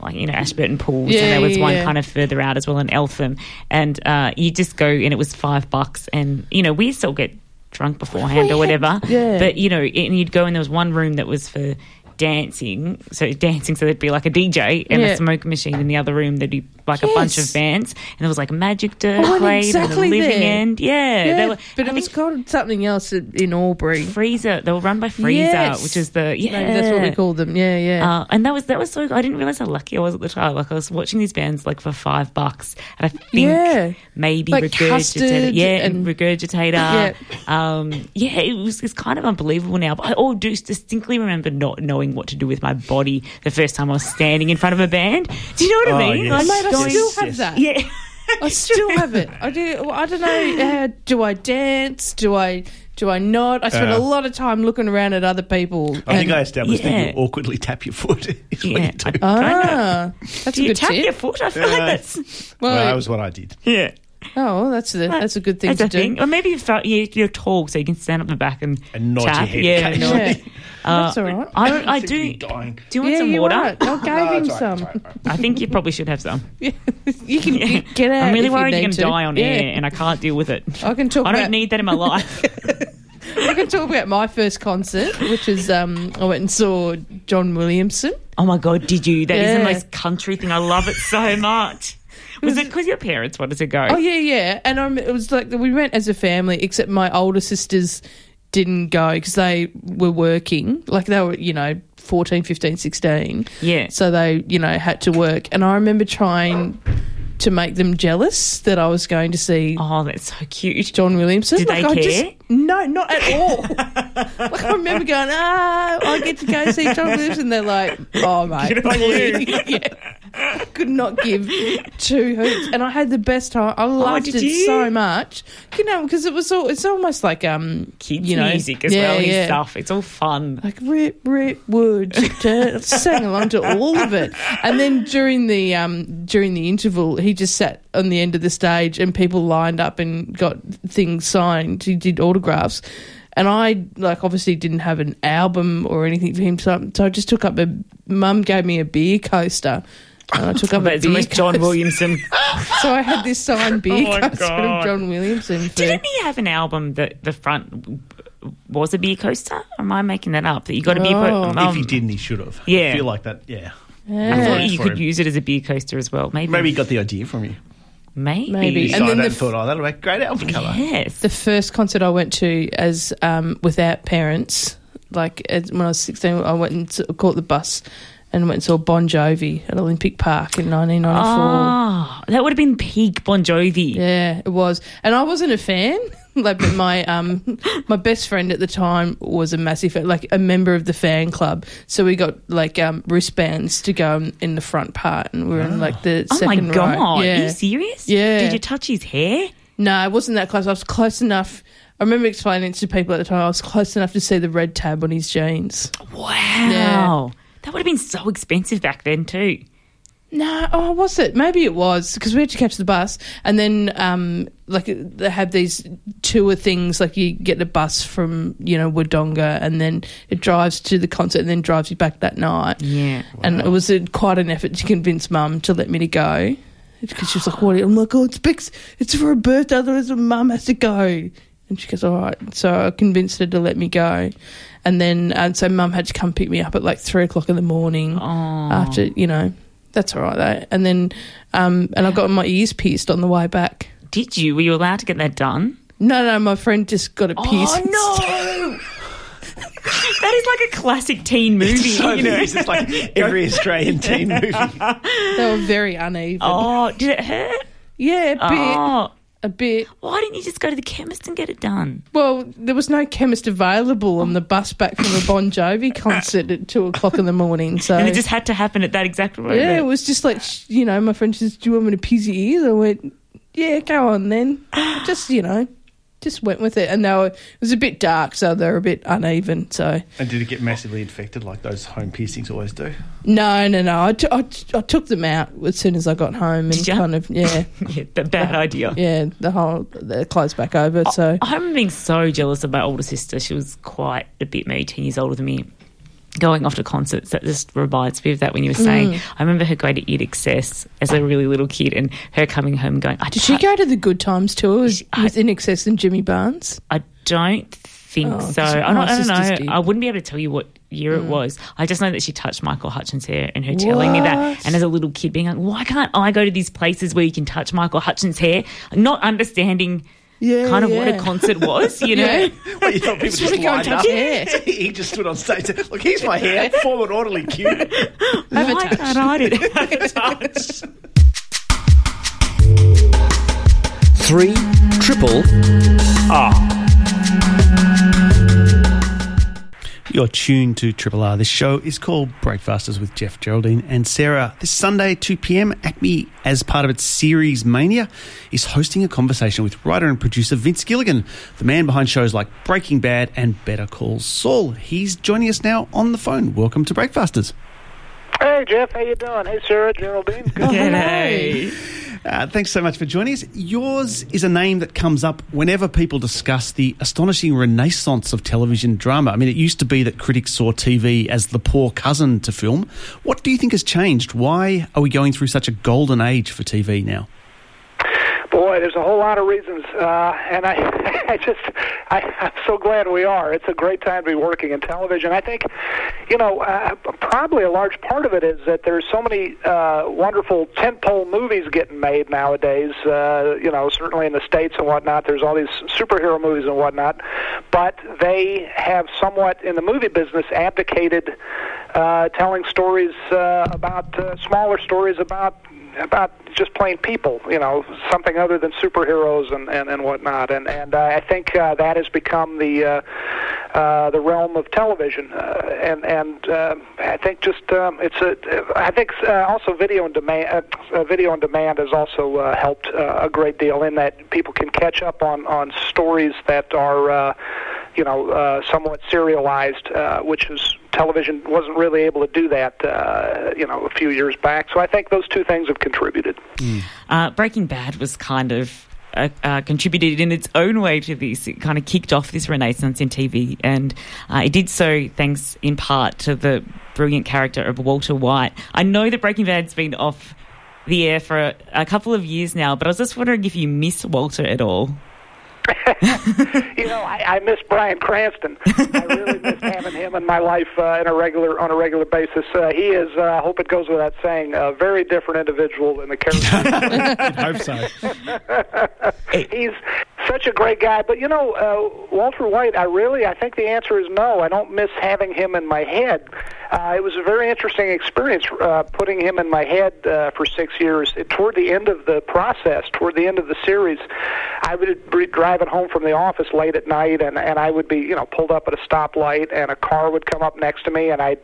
[SPEAKER 2] Like you know Ashburton pools,
[SPEAKER 4] Yeah,
[SPEAKER 2] and there was
[SPEAKER 4] yeah,
[SPEAKER 2] one
[SPEAKER 4] yeah.
[SPEAKER 2] kind of further out as well in Eltham, and uh, you just go and it was five bucks, and you know we still get drunk beforehand or whatever, [laughs]
[SPEAKER 4] yeah.
[SPEAKER 2] but you know, and you'd go and there was one room that was for dancing. So dancing, so there'd be like a DJ and a smoke machine in the other room. There'd be like a bunch of
[SPEAKER 4] Yes.
[SPEAKER 2] bands, and there was like Magic Dirt
[SPEAKER 4] Oh, and
[SPEAKER 2] played
[SPEAKER 4] exactly
[SPEAKER 2] in the living
[SPEAKER 4] there.
[SPEAKER 2] end. Yeah,
[SPEAKER 4] Yeah,
[SPEAKER 2] they were,
[SPEAKER 4] but
[SPEAKER 2] I
[SPEAKER 4] it was called something else in Albury.
[SPEAKER 2] Freezer. They were run by Freezer,
[SPEAKER 4] Yes.
[SPEAKER 2] which is the yeah.
[SPEAKER 4] Maybe that's what we called them. Yeah, yeah.
[SPEAKER 2] Uh, and that was that was so. I didn't realize how lucky I was at the time. Like I was watching these bands like for five bucks, and I think
[SPEAKER 4] Yeah.
[SPEAKER 2] maybe
[SPEAKER 4] Like
[SPEAKER 2] regurgitator, yeah,
[SPEAKER 4] and-
[SPEAKER 2] and regurgitator, um, yeah. It was it's kind of unbelievable now. But I all do distinctly remember not knowing what to do with my body the first time I was standing in front of a band. Do you know what I
[SPEAKER 3] Oh,
[SPEAKER 2] mean?
[SPEAKER 3] yes.
[SPEAKER 4] Mate, I
[SPEAKER 2] going-
[SPEAKER 4] still have
[SPEAKER 3] yes.
[SPEAKER 4] that.
[SPEAKER 2] yeah.
[SPEAKER 4] I [laughs] still have it. I do. well, I don't know. Uh, do I dance? Do I? Do I not? I spend
[SPEAKER 3] Uh.
[SPEAKER 4] a lot of time looking around at other people.
[SPEAKER 3] I think
[SPEAKER 4] and-
[SPEAKER 3] I established
[SPEAKER 2] Yeah.
[SPEAKER 3] that you awkwardly tap your foot. [laughs] is what
[SPEAKER 2] Yeah,
[SPEAKER 3] you do.
[SPEAKER 2] I-
[SPEAKER 4] Ah, that's
[SPEAKER 2] Do
[SPEAKER 4] a
[SPEAKER 2] you
[SPEAKER 4] good
[SPEAKER 2] tap
[SPEAKER 4] tip.
[SPEAKER 2] your foot? I feel like
[SPEAKER 3] Yeah.
[SPEAKER 2] that's
[SPEAKER 4] well,
[SPEAKER 3] well, that was what I did.
[SPEAKER 2] yeah.
[SPEAKER 4] oh, well, that's a, that's a good thing
[SPEAKER 2] That's
[SPEAKER 4] to
[SPEAKER 2] a
[SPEAKER 4] do.
[SPEAKER 2] thing. Or maybe if uh, you- you're tall, so you can stand up the back and,
[SPEAKER 3] And nod your
[SPEAKER 2] tap.
[SPEAKER 3] head
[SPEAKER 2] yeah,
[SPEAKER 3] occasionally.
[SPEAKER 2] nod. [laughs]
[SPEAKER 4] Yeah, that's all right.
[SPEAKER 2] I, [laughs] don't- I
[SPEAKER 3] Seem to be
[SPEAKER 2] do.
[SPEAKER 3] dying.
[SPEAKER 2] Do you want
[SPEAKER 4] yeah,
[SPEAKER 2] some
[SPEAKER 4] you're
[SPEAKER 2] water?
[SPEAKER 4] right. I gave
[SPEAKER 3] No,
[SPEAKER 4] him
[SPEAKER 3] it's all right,
[SPEAKER 4] some.
[SPEAKER 3] it's all right, all right.
[SPEAKER 2] I think you probably should have some. [laughs]
[SPEAKER 4] you can you get out.
[SPEAKER 2] I'm really
[SPEAKER 4] if
[SPEAKER 2] worried
[SPEAKER 4] you
[SPEAKER 2] you're
[SPEAKER 4] need
[SPEAKER 2] going to die on
[SPEAKER 4] Yeah.
[SPEAKER 2] air, and I can't deal with it.
[SPEAKER 4] I can talk.
[SPEAKER 2] I don't
[SPEAKER 4] about,
[SPEAKER 2] need that in my [laughs] life.
[SPEAKER 4] I can talk about my first concert, which is um, I went and saw John Williamson.
[SPEAKER 2] oh my god, did you? That is
[SPEAKER 4] Yeah.
[SPEAKER 2] the most country thing. I love it so much. Was it because your parents wanted to go?
[SPEAKER 4] Oh yeah, yeah. And um, it was like we went as a family, except my older sisters didn't go because they were working. Like they were, you know, 14, 15, 16.
[SPEAKER 2] Yeah.
[SPEAKER 4] So they, you know, had to work. And I remember trying to make them jealous that I was going to see
[SPEAKER 2] Oh, that's so cute.
[SPEAKER 4] John Williamson.
[SPEAKER 2] Did they
[SPEAKER 4] I
[SPEAKER 2] care?
[SPEAKER 4] no, not at all. [laughs] like I remember going, ah, I get to go see John Williamson. They're like, oh mate,
[SPEAKER 2] you. [laughs]
[SPEAKER 4] yeah. I [laughs] could not give two hoots, and I had the best time. I loved
[SPEAKER 2] did
[SPEAKER 4] it
[SPEAKER 2] you?
[SPEAKER 4] so much, you know, because it was all. It's almost like um,
[SPEAKER 2] Kids
[SPEAKER 4] you know,
[SPEAKER 2] music as
[SPEAKER 4] yeah,
[SPEAKER 2] well,
[SPEAKER 4] yeah.
[SPEAKER 2] stuff. It's all fun.
[SPEAKER 4] Like rip, rip, wood, [laughs] sang along to all of it, and then during the um during the interval, he just sat on the end of the stage, and people lined up and got things signed. He did autographs, and I like obviously didn't have an album or anything for him, so, so I just took up a. Mum gave me a beer coaster. And I took up
[SPEAKER 2] But
[SPEAKER 4] a
[SPEAKER 2] it's the
[SPEAKER 4] beer
[SPEAKER 2] most John. [laughs] Williamson.
[SPEAKER 4] So I had this signed beer
[SPEAKER 2] Oh my
[SPEAKER 4] coaster of John Williamson. For,
[SPEAKER 2] Didn't he have an album that the front was a beer coaster? Am I making that up? That you got a beer
[SPEAKER 4] Oh.
[SPEAKER 2] coaster?
[SPEAKER 3] if he didn't, he should have.
[SPEAKER 2] yeah.
[SPEAKER 3] I feel like that, yeah.
[SPEAKER 2] I thought you could
[SPEAKER 3] him.
[SPEAKER 2] use it as a beer coaster as well. Maybe.
[SPEAKER 3] Maybe he got the idea from you.
[SPEAKER 2] Maybe.
[SPEAKER 4] Maybe. And
[SPEAKER 3] saw
[SPEAKER 4] then
[SPEAKER 3] that
[SPEAKER 4] the
[SPEAKER 3] and thought, oh, that'll make a great album cover.
[SPEAKER 2] Yes.
[SPEAKER 4] the first concert I went to as um, without parents, like when I was sixteen, I went and s- caught the bus and went and saw Bon Jovi at Olympic Park in 1994.
[SPEAKER 2] Oh, that would have been peak Bon Jovi.
[SPEAKER 4] Yeah, it was, and I wasn't a fan. [laughs] like, but my um, my best friend at the time was a massive fan, like a member of the fan club. So we got like um, wristbands to go in- in the front part, and we were in like the
[SPEAKER 2] Oh my
[SPEAKER 4] second
[SPEAKER 2] god!
[SPEAKER 4] row.
[SPEAKER 2] Are you serious?
[SPEAKER 4] Yeah.
[SPEAKER 2] Did you touch his hair?
[SPEAKER 4] No, it wasn't that close. I was close enough. I remember explaining it to people at the time. I was close enough to see the red tab on his jeans.
[SPEAKER 2] Wow. That would have been so expensive back then too.
[SPEAKER 4] No, oh, was it? Maybe it was because we had to catch the bus, and then um, like they have these tour things. Like you get the bus from you know Wodonga, and then it drives to the concert, and then drives you back that night.
[SPEAKER 2] Yeah.
[SPEAKER 4] And it was a, quite an effort to convince Mum to let me to go because she was like, "What?" I'm like, "Oh, it's Bex. It's for her birthday. Otherwise, Mum has to go." And she goes, "All right." So I convinced her to let me go, and then and so Mum had to come pick me up at like three o'clock in the morning after you know. That's all right though. And then, um, and I got my ears pierced on the way back.
[SPEAKER 2] Did you? Were you allowed to get that done?
[SPEAKER 4] No, no, my friend just got a pierced.
[SPEAKER 2] Oh no! [laughs] that is like a classic teen movie.
[SPEAKER 3] So
[SPEAKER 2] you know?
[SPEAKER 3] it is. It's like every Australian teen movie.
[SPEAKER 4] They were very uneven.
[SPEAKER 2] oh, did it hurt?
[SPEAKER 4] Yeah, a bit,
[SPEAKER 2] Oh,
[SPEAKER 4] a bit.
[SPEAKER 2] why didn't you just go to the chemist and get it done?
[SPEAKER 4] Well, there was no chemist available on the bus back from a Bon Jovi [laughs] concert at two o'clock in the morning. So
[SPEAKER 2] And it just had to happen at that exact moment.
[SPEAKER 4] yeah, it was just like you know, my friend says, "Do you want me to pierce your ears?" I went, "Yeah, go on then." just you know, just went with it, and they were, it was a bit dark, so they were a bit uneven. So
[SPEAKER 3] And did it get massively infected like those home piercings always do?
[SPEAKER 4] no, no, no, I, t- I, t- I took them out as soon as I got home, and
[SPEAKER 2] Did ya?
[SPEAKER 4] kind of yeah, [laughs]
[SPEAKER 2] Yeah, b- bad idea.
[SPEAKER 4] yeah, the whole the closed back over. So
[SPEAKER 2] I remember being so jealous of my older sister. She was quite a bit, maybe 10 years older than me. Going off to concerts, that just reminds me of that when you were saying.
[SPEAKER 4] Mm.
[SPEAKER 2] I remember her going to INXS as a really little kid and her coming home going, I,
[SPEAKER 4] did she go to the Good Times tour with, with INXS and Jimmy Barnes?
[SPEAKER 2] I don't think
[SPEAKER 4] Oh,
[SPEAKER 2] so. I don't, I don't know.
[SPEAKER 4] did.
[SPEAKER 2] I wouldn't be able to tell you what year it was. I just know that she touched Michael Hutchence' hair and her telling me that. And as a little kid being like, why can't I go to these places where you can touch Michael Hutchence' hair? Not understanding
[SPEAKER 4] Yeah,
[SPEAKER 2] kind of what a concert was, you [laughs] know?
[SPEAKER 4] Yeah. [laughs]
[SPEAKER 3] Well, you thought people
[SPEAKER 4] Just
[SPEAKER 3] just
[SPEAKER 4] wanna go and
[SPEAKER 3] lined up.
[SPEAKER 4] hair. [laughs]
[SPEAKER 3] he just stood on stage and said, Look, here's my hair. Form an orderly queue.
[SPEAKER 4] Have a
[SPEAKER 2] Why
[SPEAKER 4] touch.
[SPEAKER 2] can't I do it? Have a touch.
[SPEAKER 5] Three triple
[SPEAKER 3] You're tuned to Triple R. This show is called Breakfasters with Jeff Geraldine and Sarah. This Sunday, 2 p.m., ACMI, as part of its series Mania, is hosting a conversation with writer and producer Vince Gilligan, the man behind shows like Breaking Bad and Better Call Saul. He's joining us now on the phone. Welcome to Breakfasters.
[SPEAKER 10] Hey Jeff, how you doing? Hey Sarah, Geraldine. Good.
[SPEAKER 2] G'day.
[SPEAKER 3] Uh, thanks so much for joining us. Yours is a name that comes up whenever people discuss the astonishing renaissance of television drama. I mean, it used to be that critics saw TV as the poor cousin to film. What do you think has changed? Why are we going through such a golden age for TV now?
[SPEAKER 10] Boy, there's a whole lot of reasons, uh, and I, [laughs] I just, I, I'm so glad we are. It's a great time to be working in television. I think, you know, uh, probably a large part of it is that there's so many uh, wonderful tentpole movies getting made nowadays. Uh, you know, certainly in the states and whatnot, there's all these superhero movies and whatnot, but they have somewhat in the movie business abdicated uh, telling stories uh, about uh, smaller stories about about just plain people, you know, something other than superheroes and and, and whatnot. And and uh, I think uh, that has become the uh, uh, the realm of television. Uh, and and uh, I think just um, it's a I think uh, also video on demand uh, uh, video on demand has also uh, helped uh, a great deal in that people can catch up on on stories that are. Uh, you know, uh, somewhat serialized, uh, which is television wasn't really able to do that, uh, you know, a few years back. So I think those two things have contributed.
[SPEAKER 2] Uh, Breaking Bad was kind of uh, uh, contributed in its own way to this. It kind of kicked off this renaissance in TV, and uh, it did so thanks in part to the brilliant character of Walter White. I know that Breaking Bad's been off the air for a, a couple of years now, but I was just wondering if you miss Walter at all. [laughs]
[SPEAKER 10] you know, I, I miss Bryan Cranston. I really miss [laughs] having him in my life uh, in a regular on a regular basis. Uh, he is, uh, I hope it goes without saying, a very different individual than the character. [laughs]
[SPEAKER 3] I hope so.
[SPEAKER 10] He's such a great guy, but you know, uh, Walter White. I really, I think the answer is no. I don't miss having him in my head. Uh, it was a very interesting experience uh, putting him in my head uh, for six years. It, toward the end of the process, toward the end of the series, I would be driving home from the office late at night, and and I would be you know pulled up at a stoplight, and a car would come up next to me, and I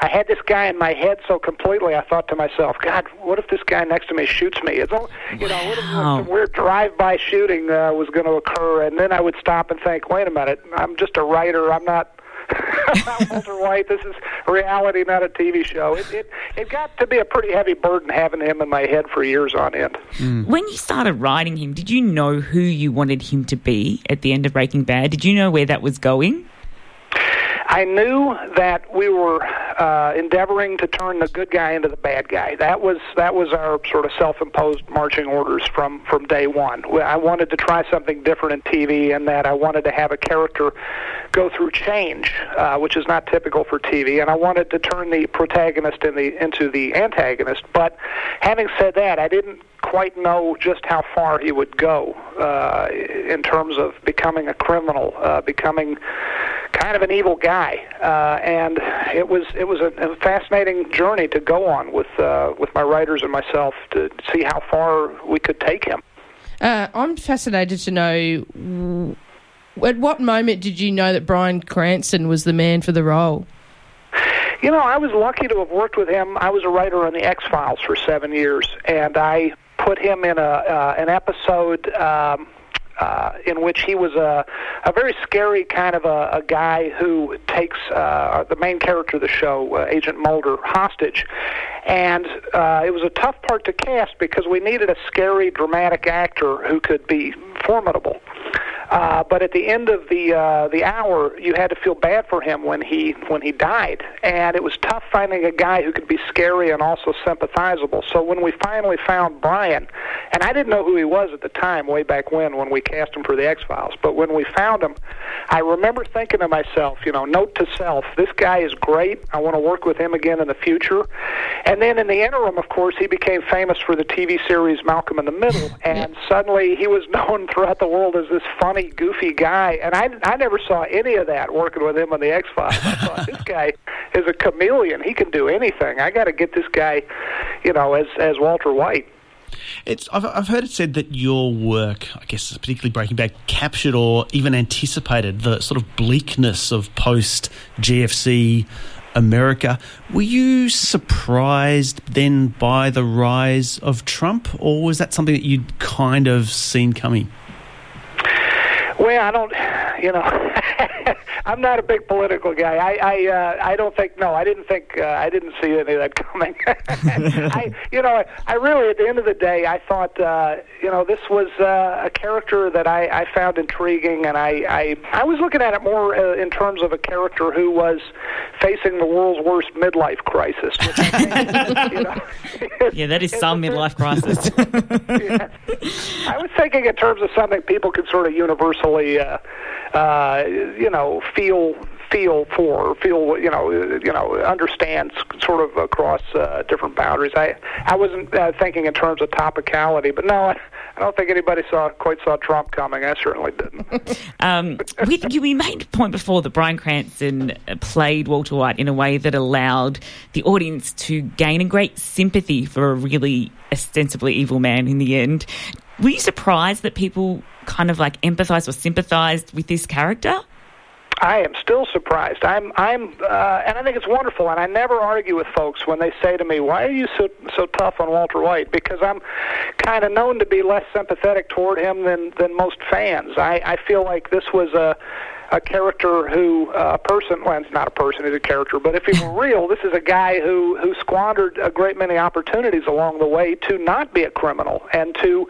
[SPEAKER 10] I had this guy in my head so completely. I thought to myself, God, what if this guy next to me shoots me? It's all, you know, what if some weird drive-by shooting uh, was going to occur, and then I would stop and think, wait a minute, I'm just a writer. I'm not. I'm not Walter White. This is reality, not a TV show. It, it it got to be a pretty heavy burden having him in my head for years on end. Mm.
[SPEAKER 2] When you started writing him, did you know who you wanted him to be at the end of Breaking Bad? Did you know where that was going?
[SPEAKER 10] I knew that we were uh, endeavoring to turn the good guy into the bad guy. That was that was our sort of self-imposed marching orders from from day one. I wanted to try something different in TV, and that I wanted to have a character go through change, uh, which is not typical for TV. And I wanted to turn the protagonist in the into the antagonist. But having said that, I didn't quite know just how far he would go uh, in terms of becoming a criminal, uh, becoming kind of an evil guy, uh, and it was it was a, a fascinating journey to go on with uh, with my writers and myself to see how far we could take him.
[SPEAKER 4] Uh, I'm fascinated to know at what moment did you know that Bryan Cranston was the man for the role?
[SPEAKER 10] You know, I was lucky to have worked with him. I was a writer on the X Files for seven years, and I put him in a uh, an episode. Um, uh, in which he was a, a very scary kind of a, a guy who takes uh, the main character of the show, uh, Agent Mulder, hostage. And uh, it was a tough part to cast because we needed a scary, dramatic actor who could be formidable. Uh, but at the end of the uh, the hour, you had to feel bad for him when he when he died, and it was tough finding a guy who could be scary and also sympathizable. So when we finally found Bryan, and I didn't know who he was at the time, way back when when we cast him for the X Files, but when we found him, I remember thinking to myself, you know, note to self, this guy is great. I want to work with him again in the future. And then in the interim, of course, he became famous for the TV series Malcolm in the Middle, and suddenly he was [laughs] known throughout the world as this funny, goofy guy. And I, I never saw any of that working with him on the X Files. I thought [laughs] this guy is a chameleon; he can do anything. I got to get this guy, you know, as as Walter White.
[SPEAKER 3] It's, I've, I've heard it said that your work, I guess particularly Breaking Bad, captured or even anticipated the sort of bleakness of post GFC America. Were you surprised then by the rise of Trump, or was that something that you'd kind of seen coming?
[SPEAKER 10] Well, I don't, you know, [laughs] I'm not a big political guy. I, I, uh, I don't think. No, I didn't think. Uh, I didn't see any of that coming. [laughs] I, you know, I, really, at the end of the day, I thought, uh, you know, this was uh, a character that I, I found intriguing, and I, I, I was looking at it more uh, in terms of a character who was facing the world's worst midlife crisis. Think, [laughs] you know,
[SPEAKER 2] Yeah, that is some midlife crisis.
[SPEAKER 10] yeah. I was thinking in terms of something people can sort of universally, uh, uh, you know, feel feel for, feel you know, you know, understand sort of across uh, different boundaries. I I wasn't uh, thinking in terms of topicality, but no, I, [laughs] I don't think anybody saw quite saw Trump coming. I certainly didn't. [laughs]
[SPEAKER 2] Um, you, we made a point before that Bryan Cranston played Walter White in a way that allowed the audience to gain a great sympathy for a really ostensibly evil man in the end. Were you surprised that people kind of like empathized or sympathized with this character?
[SPEAKER 10] I am still surprised. I'm, I'm, uh, and I think it's wonderful. And I never argue with folks when they say to me, "Why are you so so tough on Walter White?" Because I'm kind of known to be less sympathetic toward him than than most fans. I, I feel like this was a a character who uh, a person well it's not a person he's a character but if he were [laughs] real this is a guy who who squandered a great many opportunities along the way to not be a criminal and to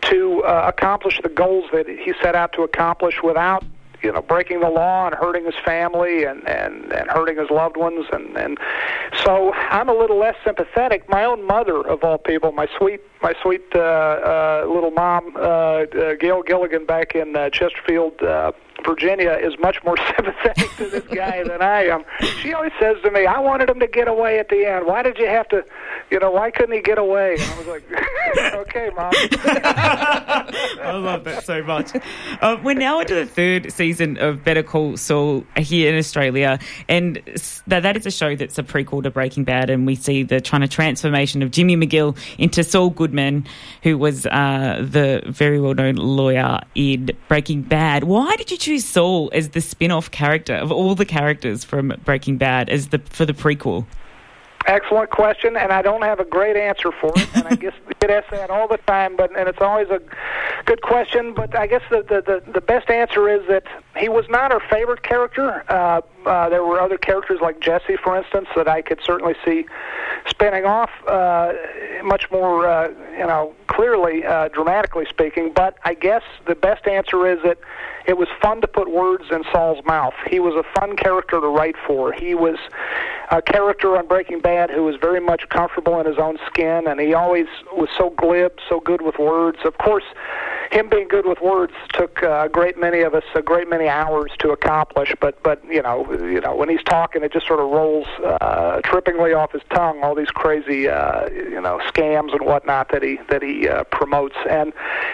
[SPEAKER 10] to uh, accomplish the goals that he set out to accomplish without you know breaking the law and hurting his family and and and hurting his loved ones. And and so I'm a little less sympathetic. My own mother of all people my sweet my sweet uh, uh, little mom uh, uh, Gail Gilligan back in uh, Chesterfield uh, Virginia is much more [laughs] sympathetic to this guy than I am. She always says to me, "I wanted him to get away at the end. Why did you have to you know, why couldn't he get away? And I was like, [laughs] okay, mom. [laughs]
[SPEAKER 2] I love that so much. Uh, we're now into the third season of Better Call Saul here in Australia, and that, that is a show that's a prequel to Breaking Bad, and we see the trying to transformation of Jimmy McGill into Saul Goodman, who was uh, the very well known lawyer in Breaking Bad. Why did you choose Saul as the spin off character of all the characters from Breaking Bad as the for the prequel?
[SPEAKER 10] Excellent question, and I don't have a great answer for it. And I guess get asked that all the time, but and it's always a good question. But I guess the the the, the best answer is that he was not our favorite character. Uh, uh, there were other characters like Jesse, for instance, that I could certainly see spinning off uh, much more, uh, you know, clearly, uh, dramatically speaking. But I guess the best answer is that it was fun to put words in Saul's mouth. He was a fun character to write for. He was a character on Breaking Bad who was very much comfortable in his own skin, and he always was so glib, so good with words. Of course, him being good with words took uh, a great many of us a great many hours to accomplish. But but you know you know when he's talking, it just sort of rolls uh, trippingly off his tongue. All these crazy uh, you know scams and whatnot that he that he uh, promotes, and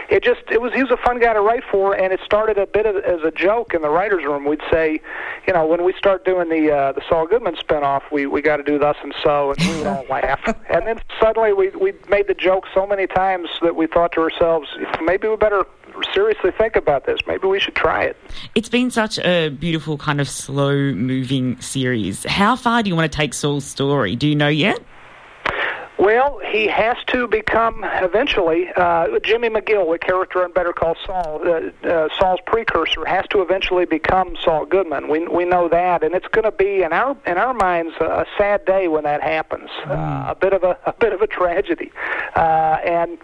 [SPEAKER 10] it just it was he was a fun guy to write for, and it started a bit of, as a joke in the writers' room. We'd say, you know, when we start doing the uh, the Saul Goodman spinoff, we we got to do thus and so, and we would all [laughs] laugh. And then suddenly we we made the joke so many times that we thought to ourselves, maybe we better seriously think about this. Maybe we should try it.
[SPEAKER 2] It's been such a beautiful, kind of slow moving series. How far do you want to take Saul's story? Do you know yet?
[SPEAKER 10] Well, he has to become eventually uh, Jimmy McGill, the character in Better Call Saul. Uh, uh, Saul's precursor has to eventually become Saul Goodman. We we know that, and it's going to be in our in our minds a, a sad day when that happens. Uh, a bit of a [laughs] a bit of a tragedy, uh, and.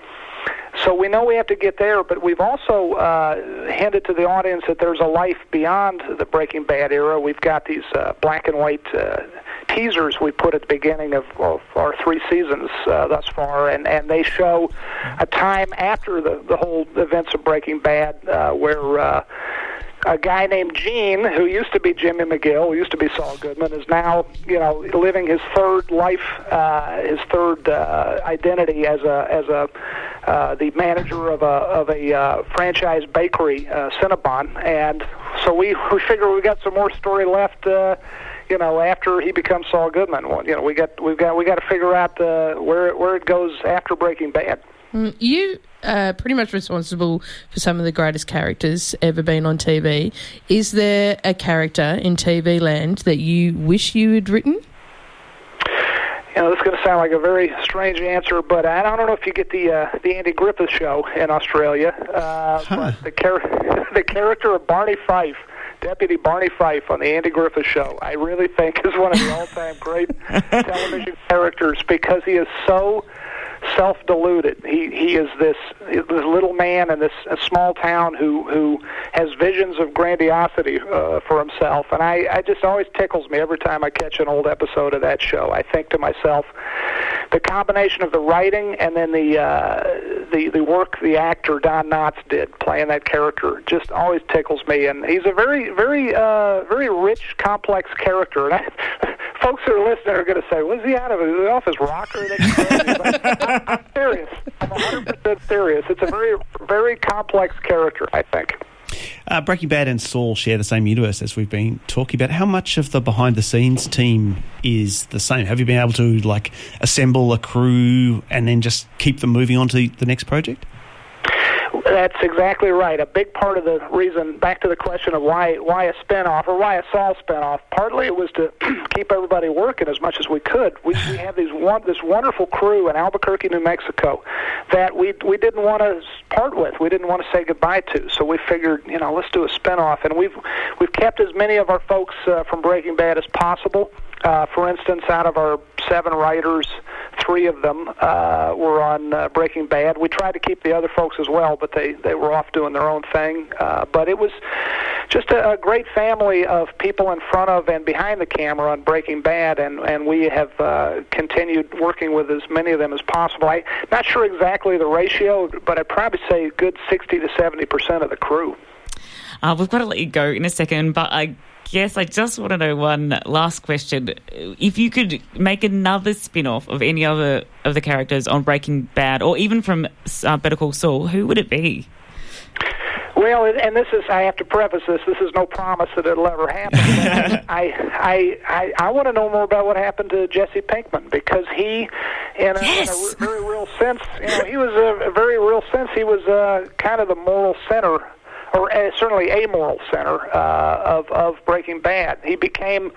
[SPEAKER 10] So we know we have to get there, but we've also uh, hinted to the audience that there's a life beyond the Breaking Bad era. We've got these uh, black and white uh, teasers we put at the beginning of, of our three seasons uh, thus far, and, and they show a time after the, the whole events of Breaking Bad uh, where. Uh, a guy named Gene, who used to be Jimmy McGill, who used to be Saul Goodman, is now, you know, living his third life, uh, his third uh, identity as a as a uh, the manager of a of a uh, franchise bakery, uh, Cinnabon, and so we we figure we got some more story left. Uh, you know, after he becomes Saul Goodman, Well, you know, we got we've got we got to figure out uh, where where it goes after Breaking Bad.
[SPEAKER 4] Mm, You are pretty much responsible for some of the greatest characters ever been on TV. Is there a character in TV land that you wish you had written?
[SPEAKER 10] You know, this is going to sound like a very strange answer, but I don't know if you get the uh, the Andy Griffith show in Australia. Uh, but the char- [laughs] the character of Barney Fife, Deputy Barney Fife on the Andy Griffith show, I really think is one of the all-time great [laughs] television characters because he is so self-deluded. He he is this this little man in this small town who who has visions of grandiosity uh, for himself, and I I just always tickles me every time I catch an old episode of that show. I think to myself, the combination of the writing and then the uh, the the work the actor Don Knotts did playing that character just always tickles me, and he's a very very uh, very rich, complex character. And I, [laughs] folks who are listening are going to say, "Was he out of is he off rocker?" I'm, I'm serious. I'm 100 percent serious. It's a very very complex character. I think.
[SPEAKER 3] Uh, Breaking Bad and Saul share the same universe as we've been talking about. How much of the behind the scenes team is the same? Have you been able to like assemble a crew and then just keep them moving on to the next project?
[SPEAKER 10] That's exactly right. A big part of the reason, back to the question of why why a spinoff or why a Saul spinoff. Partly it was to [clears throat] keep everybody working as much as we could. We, we have these one this wonderful crew in Albuquerque, New Mexico, that we we didn't want to part with. We didn't want to say goodbye to. So we figured, you know, let's do a spinoff, and we've we've kept as many of our folks uh, from Breaking Bad as possible. Uh, for instance, out of our seven writers, three of them uh, were on uh, Breaking Bad. We tried to keep the other folks as well, but they, they were off doing their own thing. Uh, but it was just a, a great family of people in front of and behind the camera on Breaking Bad, and, and we have uh, continued working with as many of them as possible. I'm not sure exactly the ratio, but I'd probably say a good 60 to 70 percent of the crew.
[SPEAKER 2] Uh, we've got to let you go in a second, but I guess I just want to know one last question. If you could make another spin off of any other of the characters on Breaking Bad or even from uh, Better Call Saul, who would it be?
[SPEAKER 10] Well, and this is I have to preface this. This is no promise that it'll ever happen. [laughs] I I I, I want to know more about what happened to Jesse Pinkman because he, in a,
[SPEAKER 2] Yes.
[SPEAKER 10] in a very real sense, you know, he was a, a very real sense. He was uh, kind of the moral center. Or uh, certainly a moral center uh, of of Breaking Bad. He became,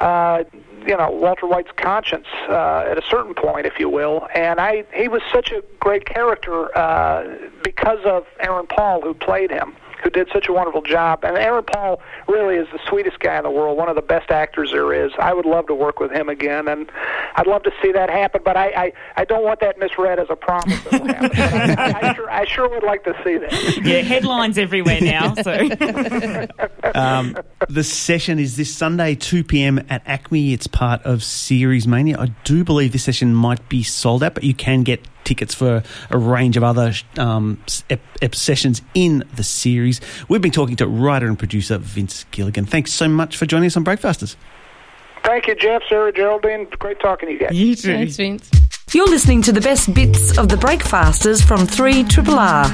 [SPEAKER 10] uh, you know, Walter White's conscience uh, at a certain point, if you will. And I, he was such a great character uh, because of Aaron Paul, who played him, who did such a wonderful job. And Aaron Paul really is the sweetest guy in the world, one of the best actors there is. I would love to work with him again, and I'd love to see that happen. But I, I, I don't want that misread as a promise that will happen. [laughs] I, I, sure, I sure would like to see that.
[SPEAKER 2] Yeah, headlines everywhere now. So [laughs]
[SPEAKER 3] Um, the session is this Sunday, 2 p.m. at ACMI. It's part of Series Mania. I do believe this session might be sold out, but you can get tickets for a range of other um, ep- ep- sessions in the series. We've been talking to writer and producer Vince Gilligan. Thanks so much for joining us on Breakfasters.
[SPEAKER 10] Thank you, Jeff, Sarah, Geraldine. Great talking to you guys.
[SPEAKER 2] you too.
[SPEAKER 4] Thanks, Vince.
[SPEAKER 1] You're listening to the best bits of the Breakfasters from 3 Triple R.